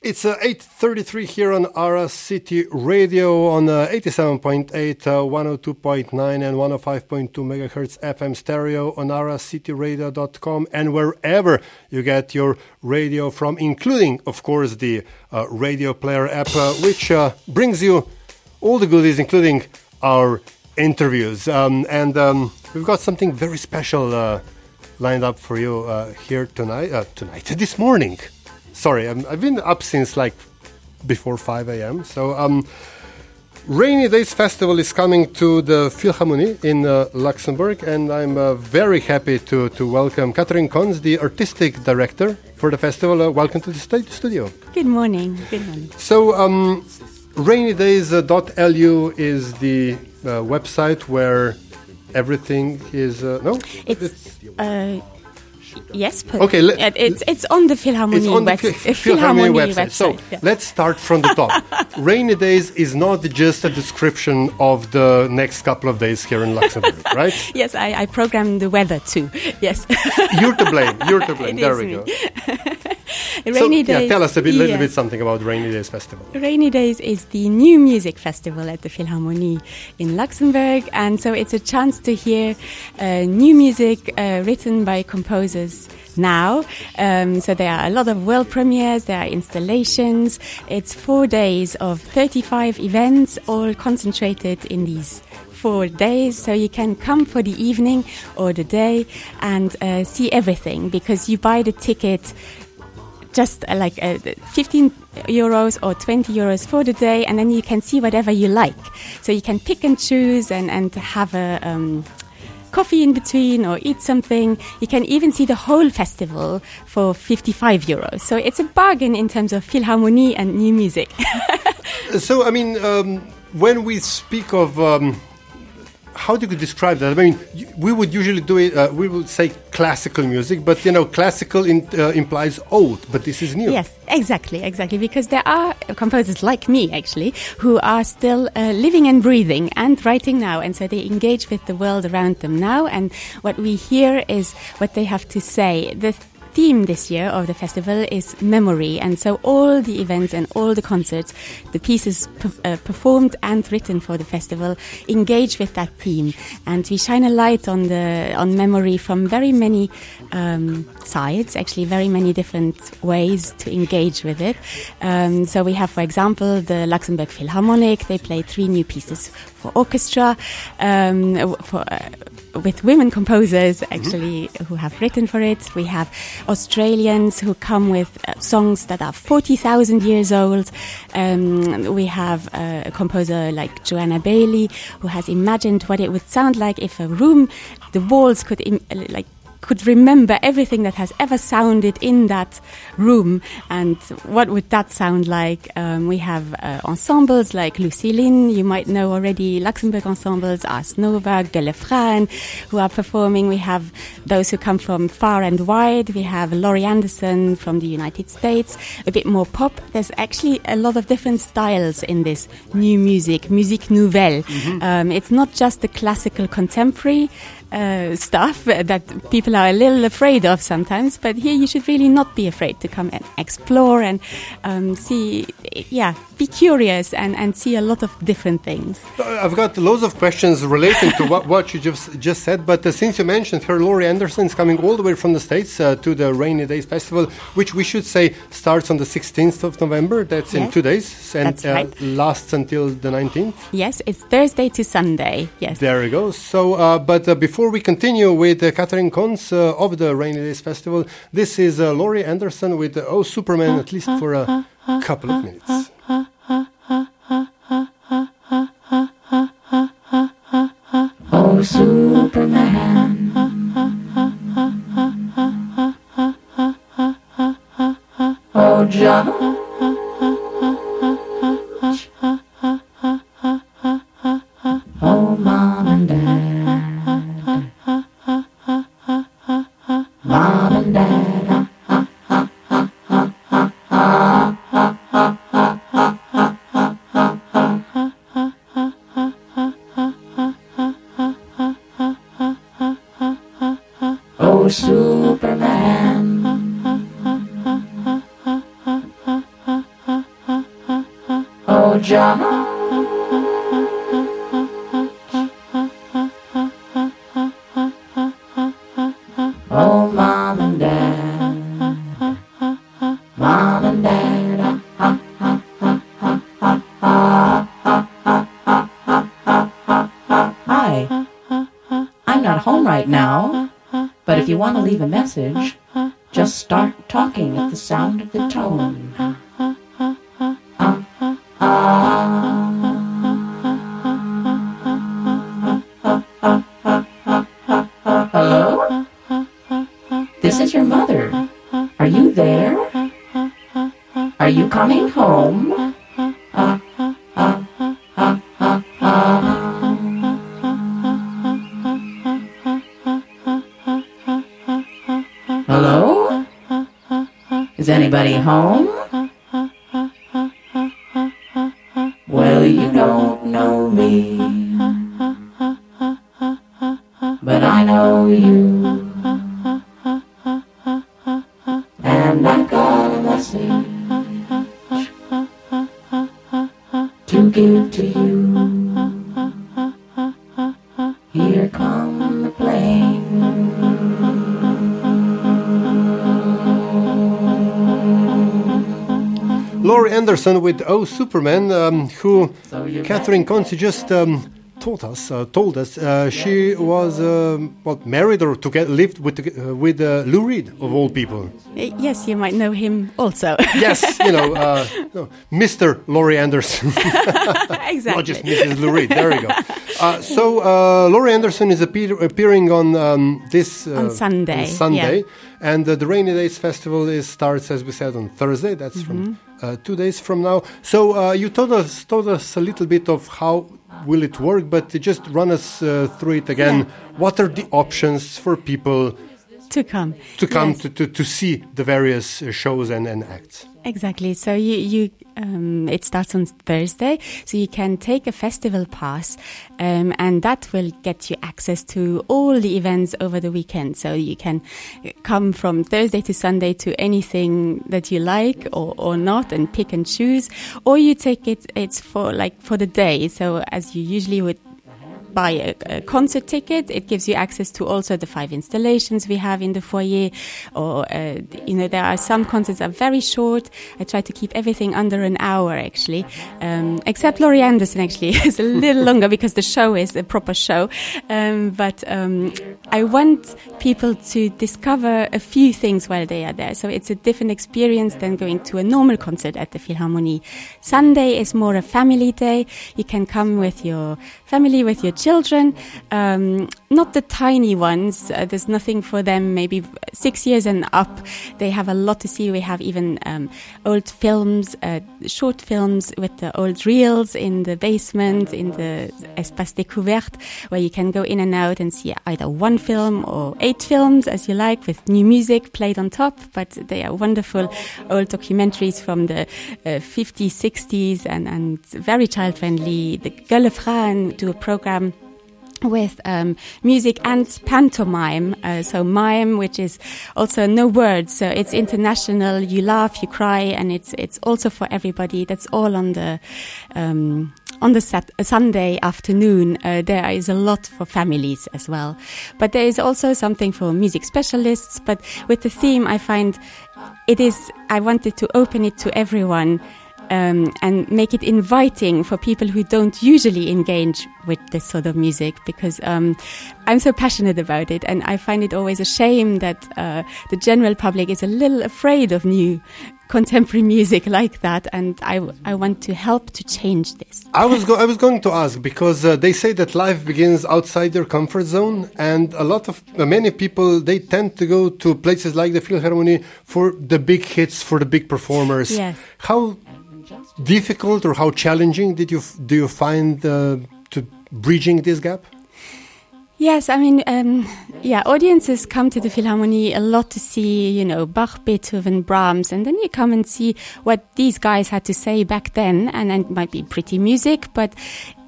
It's uh, 8.33 here on Ara City Radio on uh, 87.8, uh, 102.9 and 105.2 megahertz FM stereo on aracityradio.com and wherever you get your radio from, including, of course, the uh, Radio Player app, uh, which uh, brings you all the goodies, including our interviews. Um, and um, we've got something very special lined up for you here tonight, tonight, this morning sorry, i have been up since like before 5 a.m. So, um, Rainy Days Festival is coming to the Philharmonie in uh, Luxembourg, and I'm uh, very happy to, to welcome Catherine Kontz, the artistic director for the festival. Uh, welcome to the studio. Good morning. Good morning. So, um, rainydays.lu is the uh, website where everything is. Uh, no? It's. it's Yes, okay. Le- it's it's on the Philharmonie, on the website. Philharmonie website. website. So yeah. let's start from the top. Rainy days is not just a description of the next couple of days here in Luxembourg, right? yes, I, I program the weather too. Yes. You're to blame. You're to blame. It there we me. go. Rainy so, Days. Yeah, tell us a bit, little bit something about Rainy Days Festival. Rainy Days is the new music festival at the Philharmonie in Luxembourg, and so it's a chance to hear uh, new music uh, written by composers now. Um, so there are a lot of world premieres, there are installations. It's four days of 35 events, all concentrated in these four days. So you can come for the evening or the day and uh, see everything because you buy the ticket just uh, like uh, 15 euros or 20 euros for the day, and then you can see whatever you like. So you can pick and choose and, and have a um, coffee in between or eat something. You can even see the whole festival for 55 euros. So it's a bargain in terms of Philharmonie and new music. so, I mean, um, when we speak of um, how do you describe that? I mean, we would usually do it. Uh, we would say classical music, but you know, classical in, uh, implies old, but this is new. Yes, exactly, exactly. Because there are composers like me, actually, who are still uh, living and breathing and writing now, and so they engage with the world around them now. And what we hear is what they have to say. The theme this year of the festival is memory, and so all the events and all the concerts, the pieces per, uh, performed and written for the festival engage with that theme, and we shine a light on the on memory from very many um, sides, actually very many different ways to engage with it. Um, so we have, for example, the Luxembourg Philharmonic. They play three new pieces for orchestra, um, for. Uh, with women composers actually mm-hmm. who have written for it. We have Australians who come with uh, songs that are 40,000 years old. Um, we have uh, a composer like Joanna Bailey who has imagined what it would sound like if a room, the walls could Im- like could remember everything that has ever sounded in that room and what would that sound like. Um, we have uh, ensembles like Lucilin, you might know already Luxembourg ensembles, Ars Nova, Gelefrain, who are performing. We have those who come from far and wide. We have Laurie Anderson from the United States, a bit more pop. There's actually a lot of different styles in this new music, musique nouvelle. Mm-hmm. Um, it's not just the classical contemporary uh, stuff that people are a little afraid of sometimes. But here you should really not be afraid to come and explore and um, see, yeah, be curious and, and see a lot of different things. I've got loads of questions relating to what, what you just, just said, but uh, since you mentioned her, Laurie Anderson is coming all the way from the States uh, to the Rainy Days Festival, which we should say starts on the 16th of November. That's yes. in two days and That's right. lasts until the 19th. Yes, it's Thursday to Sunday. Yes. There we go. So, uh, but uh, before we continue with uh, Catherine Kontz Uh, of the Rainy Days Festival, this is uh, Laurie Anderson with uh, Oh Superman, at least for a couple of minutes. Oh, Superman. Oh, John. Oh, Superman. Oh, John. Oh, Mom and Dad. Mom and Dad. Hi. I'm not home right now if you want to leave a message, just start talking at the sound of the tone. Hello? This is your mother. Are you there? Are you coming home? Home? Well, you don't know me, Laurie Anderson with Oh Superman, um, who So Catherine Kontz just um, taught us, uh, told us uh, she was um well married or together lived with uh, with uh, Lou Reed of all people. Uh, Yes, you might know him also. Yes, you know, uh, no, Mr. Laurie Anderson, exactly. not just Mrs. Lou Reed. There we go. Uh, so uh, Laurie Anderson is appear, appearing on um, this uh, On Sunday, on Sunday, yeah. and uh, the Rainy Days Festival is starts as we said on Thursday. That's from Mm-hmm. Uh, two days from now. So uh, you told us told us a little bit of how will it work, but just run us uh, through it again. What are the options for people to come. to come Yes. to, to, to see the various uh, shows and, and acts? Exactly. So you, you um, it starts on Thursday, so you can take a festival pass, um, and that will get you access to all the events over the weekend. So you can come from Thursday to Sunday to anything that you like or, or not, and pick and choose. Or you take it it's for like for the day. So as you usually would buy a, a concert ticket. It gives you access to also the five installations we have in the foyer. Or, uh, you know, there are some concerts are very short. I try to keep everything under an hour, actually. Um, except Laurie Anderson, actually, is a little longer because the show is a proper show. Um, but um, I want people to discover a few things while they are there. So it's a different experience than going to a normal concert at the Philharmonie. Sunday is more a family day. You can come with your family, with your children, um, not the tiny ones. Uh, there's nothing for them, maybe six years and up. They have a lot to see. We have even um, old films, uh, short films with the old reels in the basement, in the Espace Découverte, where you can go in and out and see either one film or eight films as you like with new music played on top. But they are wonderful old documentaries from the uh, 50s, 60s and, and very child friendly. The Gulle Frauen do a program with um, music and pantomime, uh, so mime, which is also no words, so it's international. You laugh, you cry, and it's it's also for everybody. That's all on the um, on the Sunday afternoon. Uh, there is a lot for families as well, but there is also something for music specialists. But with the theme, I find it is. I wanted to open it to everyone um, and make it inviting for people who don't usually engage with this sort of music because um, I'm so passionate about it and I find it always a shame that uh, the general public is a little afraid of new contemporary music like that and I, I want to help to change this. I was go- I was going to ask because uh, they say that life begins outside your comfort zone, and a lot of uh, many people they tend to go to places like the Philharmonie for the big hits, for the big performers. Yes. How difficult or how challenging did you do you find uh, to bridging this gap? Yes, I mean, um, yeah, audiences come to the Philharmonie a lot to see, you know, Bach, Beethoven, Brahms, and then you come and see what these guys had to say back then, and it might be pretty music, but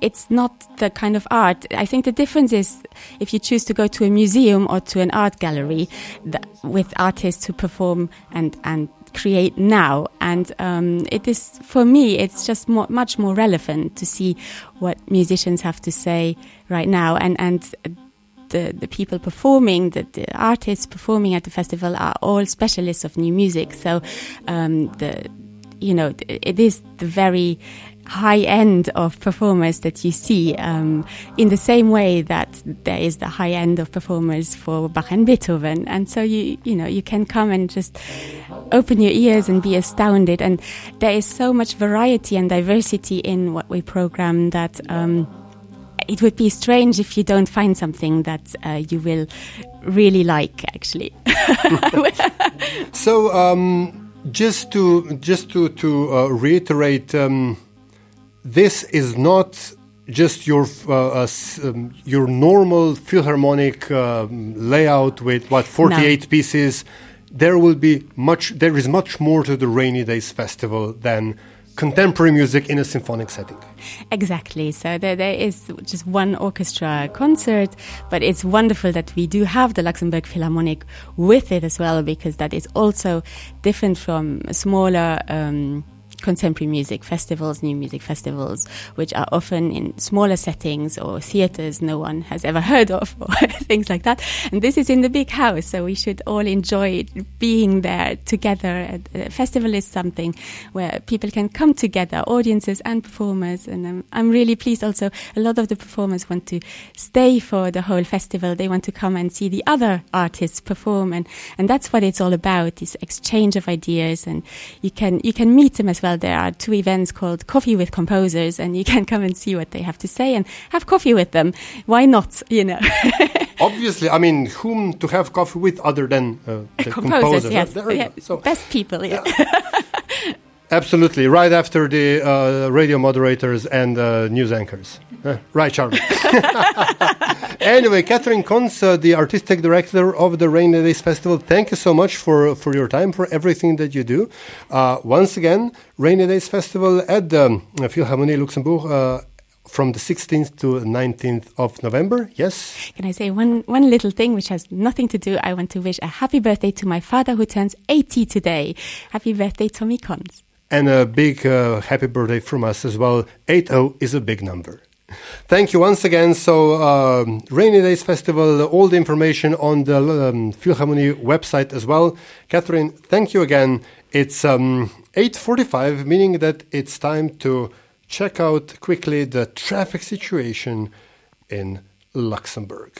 it's not the kind of art. I think the difference is if you choose to go to a museum or to an art gallery th- with artists who perform and, and create now. And um, it is, for me, it's just more, much more relevant to see what musicians have to say right now. And, and the, the people performing, the, the artists performing at the festival are all specialists of new music. So um, the, you know, it is the very high end of performers that you see um, in the same way that there is the high end of performers for Bach and Beethoven. And so you, you know, you can come and just open your ears and be astounded. And there is so much variety and diversity in what we program that, um, it would be strange if you don't find something that uh, you will really like actually so um, just to just to to uh, reiterate um, this is not just your uh, uh, um, your normal philharmonic um, layout with what 48 no. pieces there will be much there is much more to the rainy days festival than contemporary music in a symphonic setting. Exactly. So there, there is just one orchestra concert but it's wonderful that we do have the luxembourg philharmonic with it as well because that is also different from smaller um, contemporary music festivals, new music festivals, which are often in smaller settings or theaters no one has ever heard of or things like that. And this is in the big house, so we should all enjoy being there together. A festival is something where people can come together, audiences and performers. And um, I'm really pleased also a lot of the performers want to stay for the whole festival. They want to come and see the other artists perform. And, and that's what it's all about, this exchange of ideas. And you can, you can meet them as well well, there are two events called Coffee with Composers, and you can come and see what they have to say and have coffee with them. Why not? You know. Obviously, I mean, whom to have coffee with other than uh, the composers? composers yes, yeah, so, best people. Yeah. yeah. Absolutely, right after the uh, radio moderators and uh, news anchors. Uh, right, Charlie. anyway, Catherine Kontz, uh, the artistic director of the Rainy Days Festival, thank you so much for, for your time, for everything that you do. Uh, once again, Rainy Days Festival at the um, Philharmonie Luxembourg uh, from the 16th to 19th of November. Yes. Can I say one one little thing which has nothing to do? I want to wish a happy birthday to my father who turns 80 today. Happy birthday, Tommy Kontz. And a big uh, happy birthday from us as well. 80 is a big number. Thank you once again. So, um, Rainy Days Festival, all the information on the um, Philharmonie website as well. Catherine, thank you again. It's um, 8.45, meaning that it's time to check out quickly the traffic situation in Luxembourg.